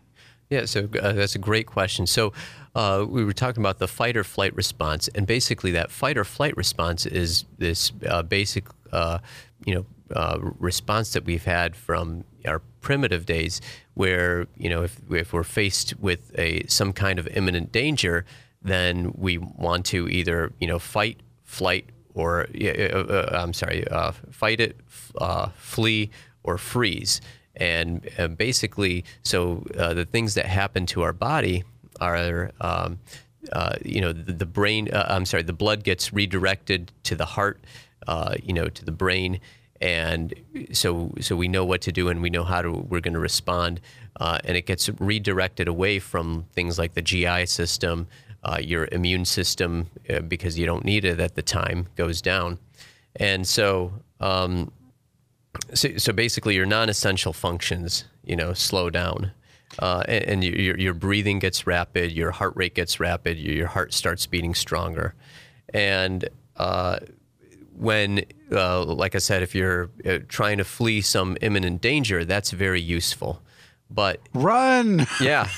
Yeah, so uh, that's a great question. So uh, we were talking about the fight or flight response, and basically that fight or flight response is this uh, basic, uh, you know, uh, response that we've had from our primitive days, where you know if if we're faced with a some kind of imminent danger, then we want to either you know fight, flight, or uh, uh, I'm sorry, uh, fight it, uh, flee, or freeze. And uh, basically, so the things that happen to our body are. Um, you know, the, the brain. I'm sorry, the blood gets redirected to the heart. you know, to the brain, and so so we know what to do and we know how to we're going to respond uh, and it gets redirected away from things like the GI system uh, your immune system uh, because you don't need it at the time goes down. And so um, so, so basically your non-essential functions you know slow down uh, and, and your, your breathing gets rapid your heart rate gets rapid your heart starts beating stronger. And uh, when, uh, like I said, if you're uh, trying to flee some imminent danger, that's very useful. But run, yeah,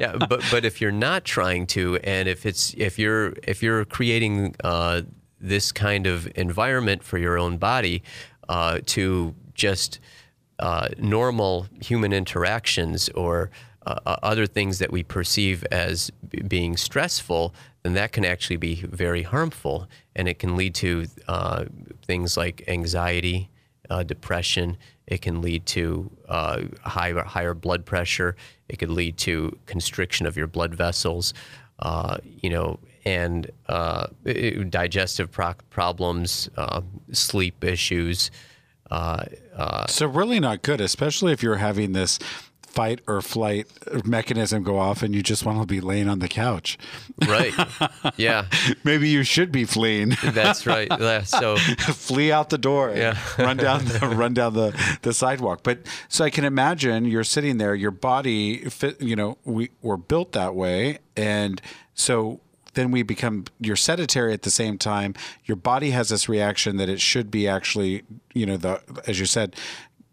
yeah. But but if you're not trying to, and if it's if you're if you're creating uh, this kind of environment for your own body uh, to just uh, normal human interactions or uh, other things that we perceive as being stressful, then that can actually be very harmful, and it can lead to uh, things like anxiety, uh, depression. It can lead to uh, higher higher blood pressure. It could lead to constriction of your blood vessels. Uh, you know, and uh, digestive pro- problems, uh, sleep issues. So really not good, especially if you're having this fight or flight mechanism go off and you just want to be laying on the couch. right? yeah, Maybe you should be fleeing. that's right. Yeah, So Flee out the door. Yeah. run down the run down the, the sidewalk. But so I can imagine you're sitting there, your body fit you know, we were built that way. And so then we become you're sedentary at the same time. Your body has this reaction that it should be actually, you know, the as you said,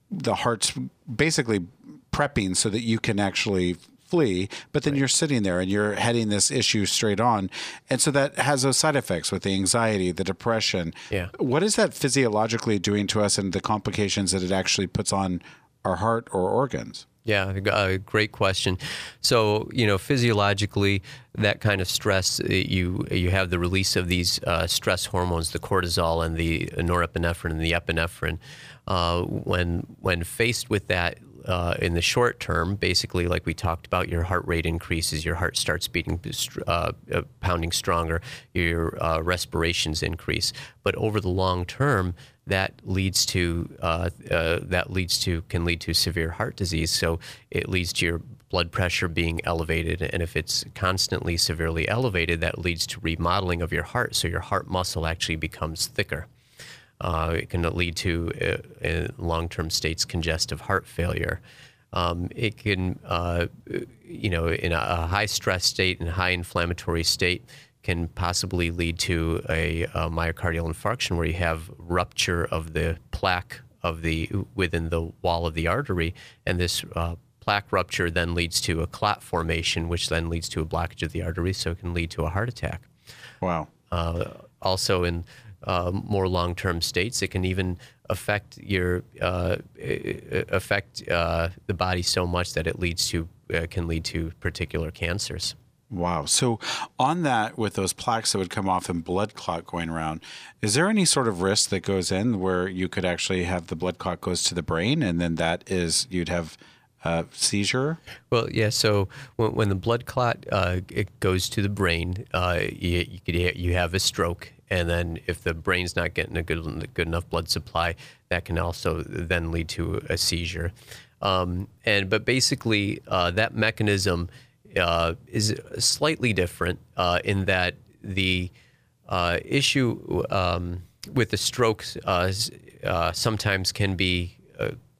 the heart's basically prepping so that you can actually flee but then you're sitting there and you're heading this issue straight on and so that has those side effects with the anxiety the depression Yeah. what is that physiologically doing to us and the complications that it actually puts on our heart or organs Yeah, uh, great question. So you know, physiologically, that kind of stress, uh, you you have the release of these uh, stress hormones, the cortisol and the norepinephrine and the epinephrine. Uh, when when faced with that. Uh, in the short term, basically, like we talked about, your heart rate increases, your heart starts beating, uh, uh, pounding stronger, your uh, respirations increase. But over the long term, that leads to uh, that leads to can lead to severe heart disease. So it leads to your blood pressure being elevated, and if it's constantly severely elevated, that leads to remodeling of your heart. So your heart muscle actually becomes thicker. Uh, it can lead to, uh, in long-term states, congestive heart failure. Um, it can, uh, you know, in a, a high stress state and high inflammatory state, can possibly lead to a, a myocardial infarction where you have rupture of the plaque of the within the wall of the artery, and this uh, plaque rupture then leads to a clot formation, which then leads to a blockage of the artery, so it can lead to a heart attack. wow Uh, also, in uh, more long-term states, it can even affect your uh, i- affect uh, the body so much that it leads to uh, can lead to particular cancers. Wow. So, on that, with those plaques that would come off and blood clot going around, is there any sort of risk that goes in where you could actually have the blood clot goes to the brain and then that is, you'd have a seizure? Well, yeah. So when, when the blood clot uh, it goes to the brain, uh, you, you could you have a stroke, and then if the brain's not getting a good good enough blood supply, that can also then lead to a seizure. Um, and but basically, uh, that mechanism uh, is slightly different uh, in that the uh, issue um, with the strokes uh, uh, sometimes can be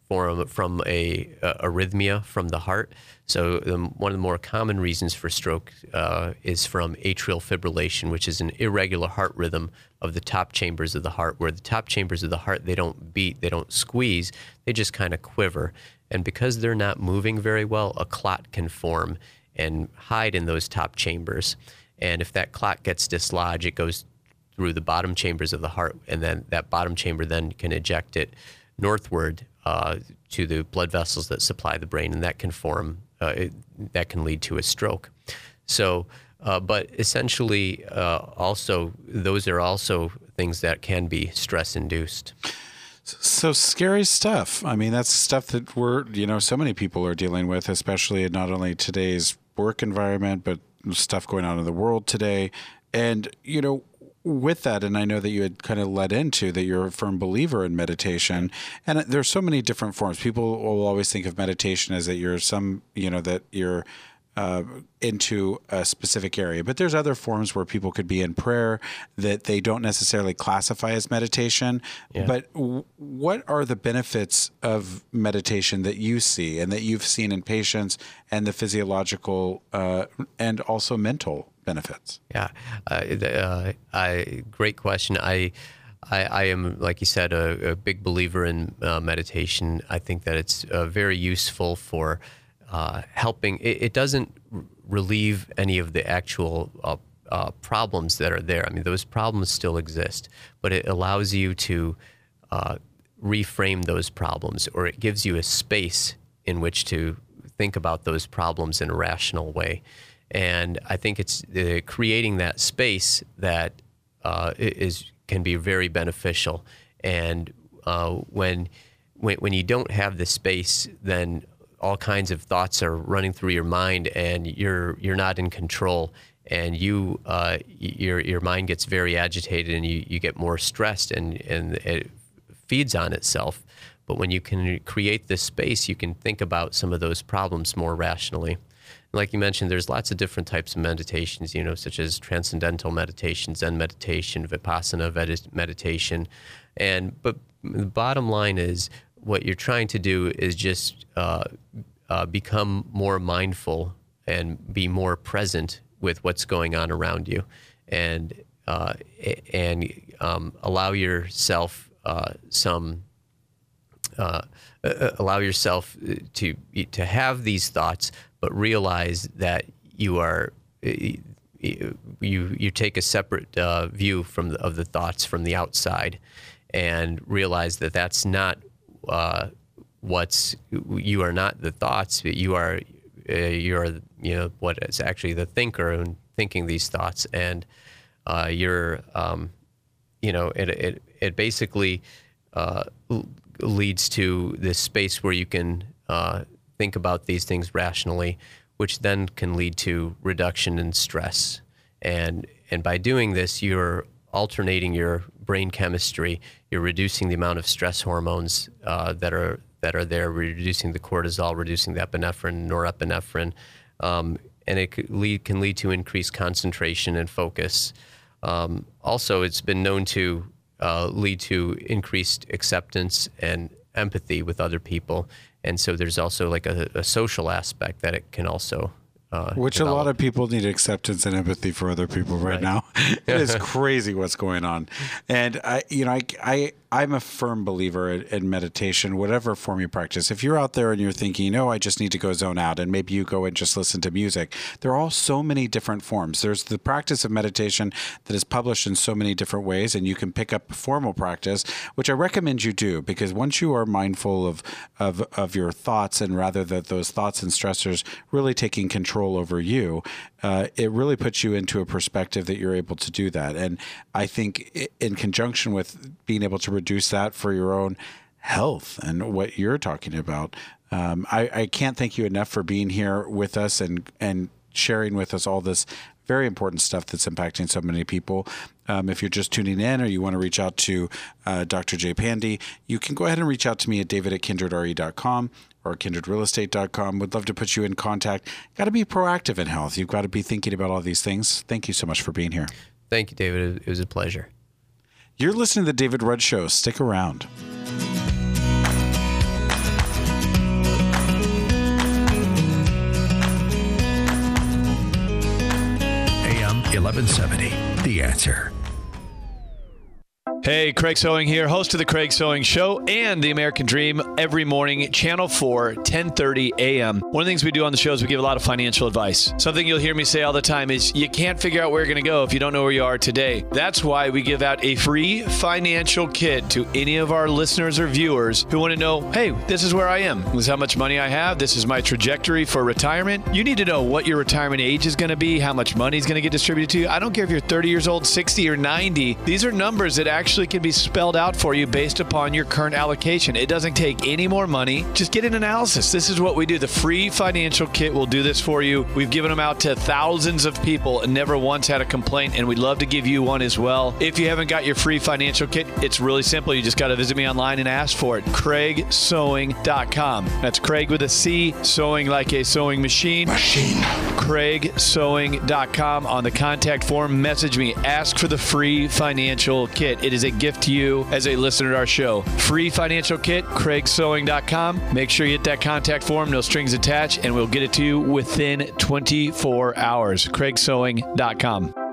from from a, a arrhythmia from the heart. So um, one of the more common reasons for stroke uh, is from atrial fibrillation, which is an irregular heart rhythm of the top chambers of the heart, where the top chambers of the heart they don't beat, they don't squeeze, they just kind of quiver. And because they're not moving very well, a clot can form and hide in those top chambers. And if that clot gets dislodged, it goes through the bottom chambers of the heart, and then that bottom chamber then can eject it northward uh, to the blood vessels that supply the brain, and that can form uh, it, that can lead to a stroke. So, uh, but essentially, uh, also those are also things that can be stress induced. So scary stuff. I mean, that's stuff that we're, you know, so many people are dealing with, especially in not only today's work environment, but stuff going on in the world today. And, you know, with that, and I know that you had kind of led into that you're a firm believer in meditation, and there's so many different forms. People will always think of meditation as that you're some, you know, that you're uh, into a specific area. But there's other forms where people could be in prayer that they don't necessarily classify as meditation. But w- what are the benefits of meditation that you see and that you've seen in patients and the physiological uh, and also mental benefits? Yeah, uh, uh, I, great question. I, I, I am, like you said, a, a big believer in uh, meditation. I think that it's uh, very useful for helping. It, it doesn't r- relieve any of the actual uh, problems that are there. I mean, those problems still exist, but it allows you to uh, reframe those problems, or it gives you a space in which to think about those problems in a rational way. And I think it's uh, creating that space that uh, is can be very beneficial. And uh, when, when when you don't have the space, then all kinds of thoughts are running through your mind, and you're you're not in control, and you uh, your your mind gets very agitated, and you, you get more stressed, and and it feeds on itself. But when you can create this space, you can think about some of those problems more rationally. Like you mentioned, there's lots of different types of meditations, you know, such as transcendental meditation, Zen meditation, Vipassana meditation, and but the bottom line is what you're trying to do is just uh, uh, become more mindful and be more present with what's going on around you, and uh, and um, allow yourself uh, some uh, uh, allow yourself to to have these thoughts, but realize that you are you you take a separate uh, view from the, of the thoughts from the outside, and realize that that's not uh, what's you are not the thoughts, but you are uh, you are you know what is actually the thinker and thinking these thoughts, and uh, you're um, you know it it it basically leads to this space where you can uh, think about these things rationally, which then can lead to reduction in stress. And and by doing this, you're alternating your brain chemistry. You're reducing the amount of stress hormones uh, that are that are there, reducing the cortisol, reducing the epinephrine, norepinephrine, um, and it can lead, can lead to increased concentration and focus. Um, also, it's been known to uh, lead to increased acceptance and empathy with other people. And so there's also like a, a social aspect that it can also. Uh, Which develop. a lot of people need acceptance and empathy for other people right, right. now. it is crazy what's going on, and I, you know, I, I I'm a firm believer in, in, meditation, whatever form you practice. If you're out there and you're thinking, you know, I just need to go zone out, and maybe you go and just listen to music, there are all so many different forms. There's the practice of meditation that is published in so many different ways, and you can pick up formal practice, which I recommend you do, because once you are mindful of of, of your thoughts, and rather that those thoughts and stressors really taking control over you, uh, it really puts you into a perspective that you're able to do that. And I think in conjunction with being able to reduce that for your own health and what you're talking about, um, I, I can't thank you enough for being here with us and and sharing with us all this very important stuff that's impacting so many people. Um, if you're just tuning in or you want to reach out to uh, Dr. Jay Pondy, you can go ahead and reach out to me at david at kindredre.com or kindredrealestate.com. Would love to put you in contact. Got to be proactive in health. You've got to be thinking about all these things. Thank you so much for being here. Thank you, David. It was a pleasure. You're listening to the David Rudd Show. Stick around. AM 1170, The Answer. Hey, Craig Sewing here, host of the Craig Sewing Show and the American Dream every morning, Channel 4, 1030 a.m. One of the things we do on the show is we give a lot of financial advice. Something you'll hear me say all the time is you can't figure out where you're going to go if you don't know where you are today. That's why we give out a free financial kit to any of our listeners or viewers who want to know, hey, this is where I am. This is how much money I have. This is my trajectory for retirement. You need to know what your retirement age is going to be, how much money is going to get distributed to you. I don't care if you're 30 years old, 60, or 90. These are numbers that actually actually can be spelled out for you based upon your current allocation. It doesn't take any more money. Just get an analysis. This is what we do. The free financial kit will do this for you. We've given them out to thousands of people and never once had a complaint, and we'd love to give you one as well. If you haven't got your free financial kit, it's really simple. You just got to visit me online and ask for it. CraigSewing.com. That's Craig with a C, sewing like a sewing machine. Machine. CraigSewing.com. On the contact form, message me. Ask for the free financial kit. It is a gift to you as a listener to our show. Free financial kit, craigsewing.com. Make sure you hit that contact form, no strings attached, and we'll get it to you within 24 hours. craigsewing.com.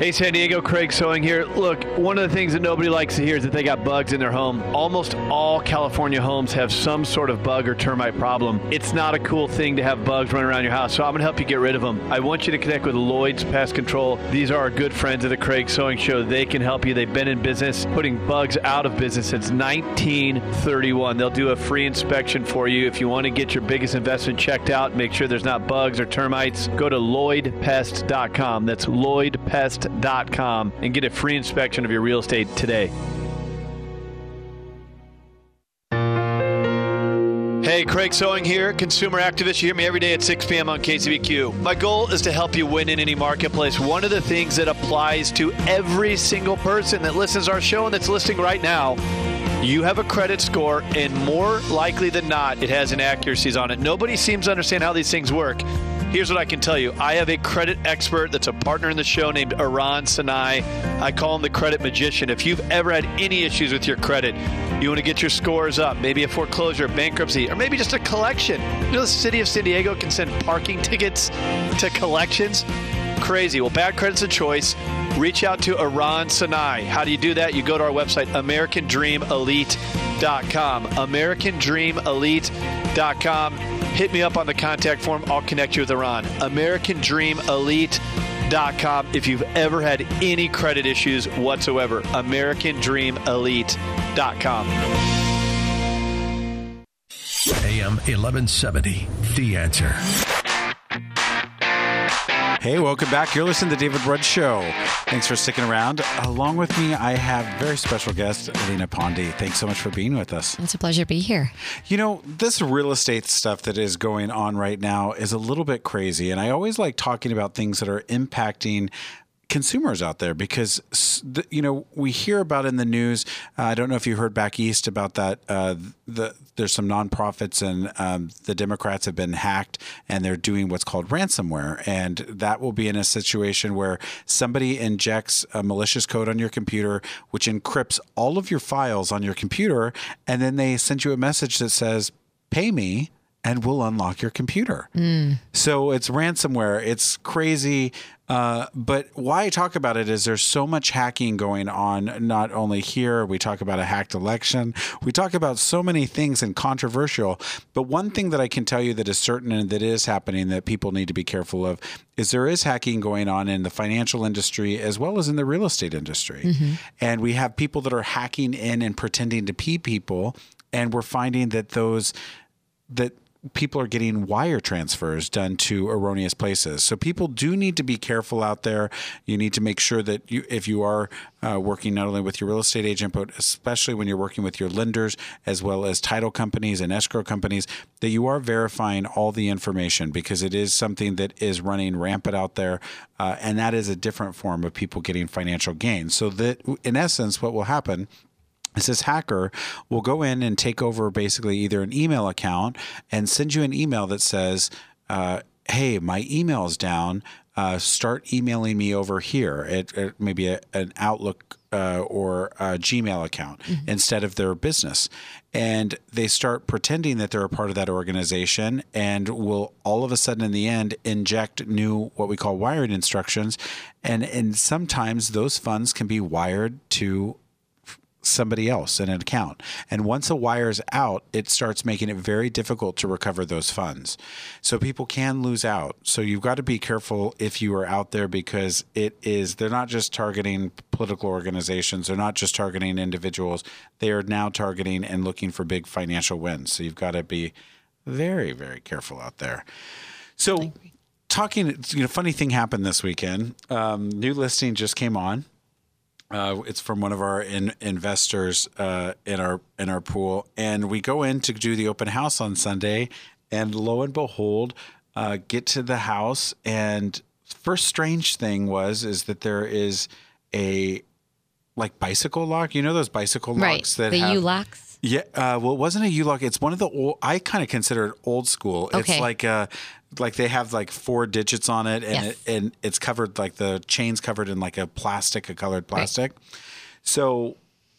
Hey, San Diego, Craig Sewing here. Look, one of the things that nobody likes to hear is that they got bugs in their home. Almost all California homes have some sort of bug or termite problem. It's not a cool thing to have bugs running around your house, so I'm going to help you get rid of them. I want you to connect with Lloyd's Pest Control. These are our good friends of the Craig Sewing Show. They can help you. They've been in business putting bugs out of business since 1931. They'll do a free inspection for you. If you want to get your biggest investment checked out, make sure there's not bugs or termites, go to lloydpest.com. That's lloydpest.com and get a free inspection of your real estate today. Hey, Craig Sewing here, consumer activist. You hear me every day at 6 p.m. on KCBQ. My goal is to help you win in any marketplace. One of the things that applies to every single person that listens to our show and that's listening right now you have a credit score, and more likely than not, it has inaccuracies on it. Nobody seems to understand how these things work. Here's what I can tell you. I have a credit expert that's a partner in the show named Iran Sinai. I call him the credit magician. If you've ever had any issues with your credit, you want to get your scores up, maybe a foreclosure, bankruptcy, or maybe just a collection. You know, the city of San Diego can send parking tickets to collections. Crazy. Well, bad credit's a choice. Reach out to Iran Sinai. How do you do that? You go to our website, AmericanDreamElite.com. AmericanDreamElite.com hit me up on the contact form. I'll connect you with Iran. AmericanDreamElite.com if you've ever had any credit issues whatsoever. AmericanDreamElite.com. AM 1170, The Answer. Hey, welcome back. You're listening to the David Rudd Show. Thanks for sticking around. Along with me, I have very special guest, Lena Pondy. Thanks so much for being with us. It's a pleasure to be here. You know, this real estate stuff that is going on right now is a little bit crazy. And I always like talking about things that are impacting consumers out there because you know we hear about in the news. Uh, I don't know if you heard back east about that. Uh, the there's some nonprofits and um, the Democrats have been hacked and they're doing what's called ransomware, and that will be in a situation where somebody injects a malicious code on your computer, which encrypts all of your files on your computer, and then they send you a message that says, "Pay me." And we'll unlock your computer. Mm. So it's ransomware. It's crazy. Uh, but why I talk about it is there's so much hacking going on, not only here, we talk about a hacked election, we talk about so many things and controversial. But one thing that I can tell you that is certain and that is happening that people need to be careful of is there is hacking going on in the financial industry as well as in the real estate industry. Mm-hmm. And we have people that are hacking in and pretending to be people. And we're finding that those that people are getting wire transfers done to erroneous places. So people do need to be careful out there. You need to make sure that you, if you are uh, working not only with your real estate agent, but especially when you're working with your lenders as well as title companies and escrow companies, that you are verifying all the information because it is something that is running rampant out there. Uh, and that is a different form of people getting financial gain. So that in essence, what will happen this hacker will go in and take over basically either an email account and send you an email that says, uh, "Hey, my email's down. Uh, start emailing me over here." It, it maybe a, an Outlook uh, or a Gmail account mm-hmm. instead of their business, and they start pretending that they're a part of that organization, and will all of a sudden in the end inject new what we call wired instructions, and and sometimes those funds can be wired to somebody else in an account. And once a wire's out, it starts making it very difficult to recover those funds. So people can lose out. So you've got to be careful if you are out there because it is, they're not just targeting political organizations, they're not just targeting individuals, they are now targeting and looking for big financial wins. So you've got to be very, very careful out there. So, talking, you know, funny thing happened this weekend. Um, new listing just came on uh, it's from one of our in, investors uh, in our in our pool, and we go in to do the open house on Sunday, and lo and behold, uh, get to the house, and first strange thing was is that there is a like bicycle lock. You know those bicycle locks right. that the have, U locks. Yeah, uh, well, it wasn't a U lock. It's one of the old. I kind of consider it old school. Okay. It's like a, like they have like four digits on it, and Yes. it, and it's covered like the chain's covered in like a plastic, a colored plastic. So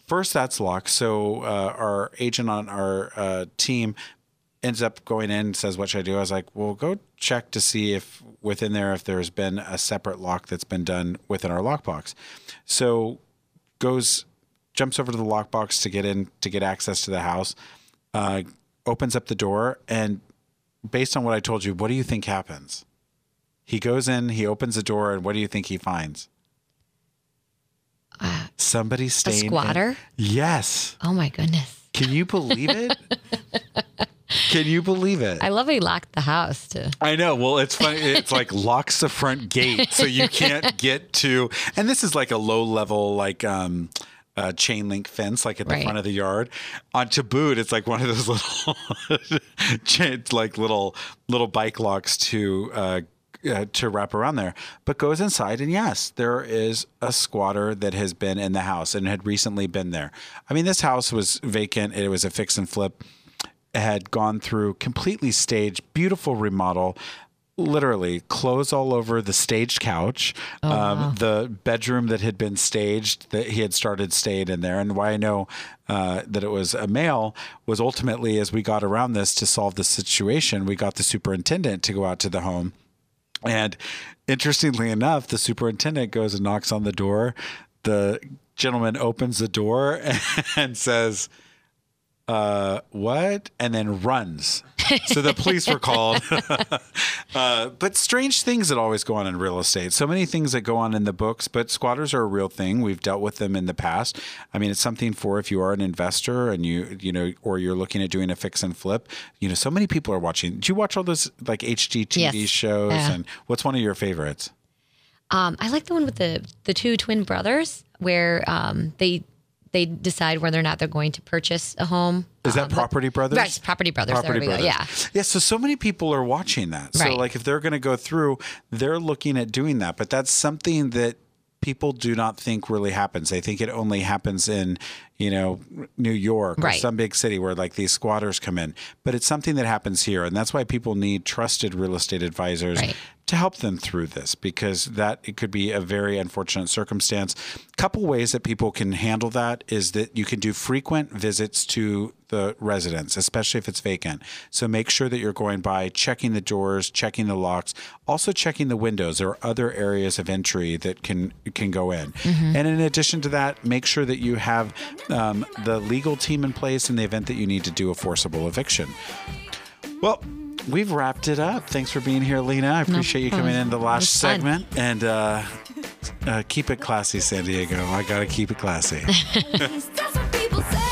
first that's locked. So uh, our agent on our uh, team ends up going in, and says, "What should I do?" I was like, "Well, go check to see if within there if there's been a separate lock that's been done within our lockbox." So goes jumps over to the lockbox to get in to get access to the house, uh, opens up the door, and based on what I told you, what do you think happens? He goes in, he opens the door, and what do you think he finds? Somebody A staying. in- squatter? yes. Oh my goodness. Can you believe it? Can you believe it? I love he locked the house too. I know. Well, it's funny. It's like locks the front gate, so you can't get to. And this is like a low level, like um, uh, chain link fence, like at the Right. front of the yard. On to boot, it's like one of those little, chain, like little little bike locks to. Uh, uh, to wrap around there, but goes inside, and yes, there is a squatter that has been in the house and had recently been there. I mean, this house was vacant; it was a fix and flip had gone through completely staged, beautiful remodel. Literally, clothes all over the staged couch. um, The bedroom that had been staged, that he had started stayed in there. And why I know uh, that it was a male was ultimately, as we got around this to solve the situation, we got the superintendent to go out to the home. And interestingly enough, the superintendent goes and knocks on the door. The gentleman opens the door and says, uh, what? And then runs. So the police were called. uh, but strange things that always go on in real estate. So many things that go on in the books, but squatters are a real thing. We've dealt with them in the past. I mean, it's something for if you are an investor and you, you know, or you're looking at doing a fix and flip. You know, so many people are watching. Do you watch all those like HGTV Yes. shows? Yeah. And what's one of your favorites? Um, I like the one with the the two twin brothers where um, they they decide whether or not they're going to purchase a home. Is that Um, Property Brothers? Right, Property Brothers. there we go. Yeah. Yeah. So so many people are watching that. So Right. like if they're going to go through, they're looking at doing that. But that's something that people do not think really happens. They think it only happens in you know New York or some big city where like these squatters come in. But it's something that happens here, and that's why people need trusted real estate advisors. Right. To help them through this, because that it could be a very unfortunate circumstance. A Couple ways that people can handle that is that you can do frequent visits to the residence, especially if it's vacant. So make sure that you're going by, checking the doors, checking the locks, also checking the windows. There are other areas of entry that can can go in. And in addition to that, make sure that you have um, the legal team in place in the event that you need to do a forcible eviction. Well, we've wrapped it up. Thanks for being here, Lena. I appreciate you coming in the last was fun. segment. And uh, uh, keep it classy, San Diego. I got to keep it classy.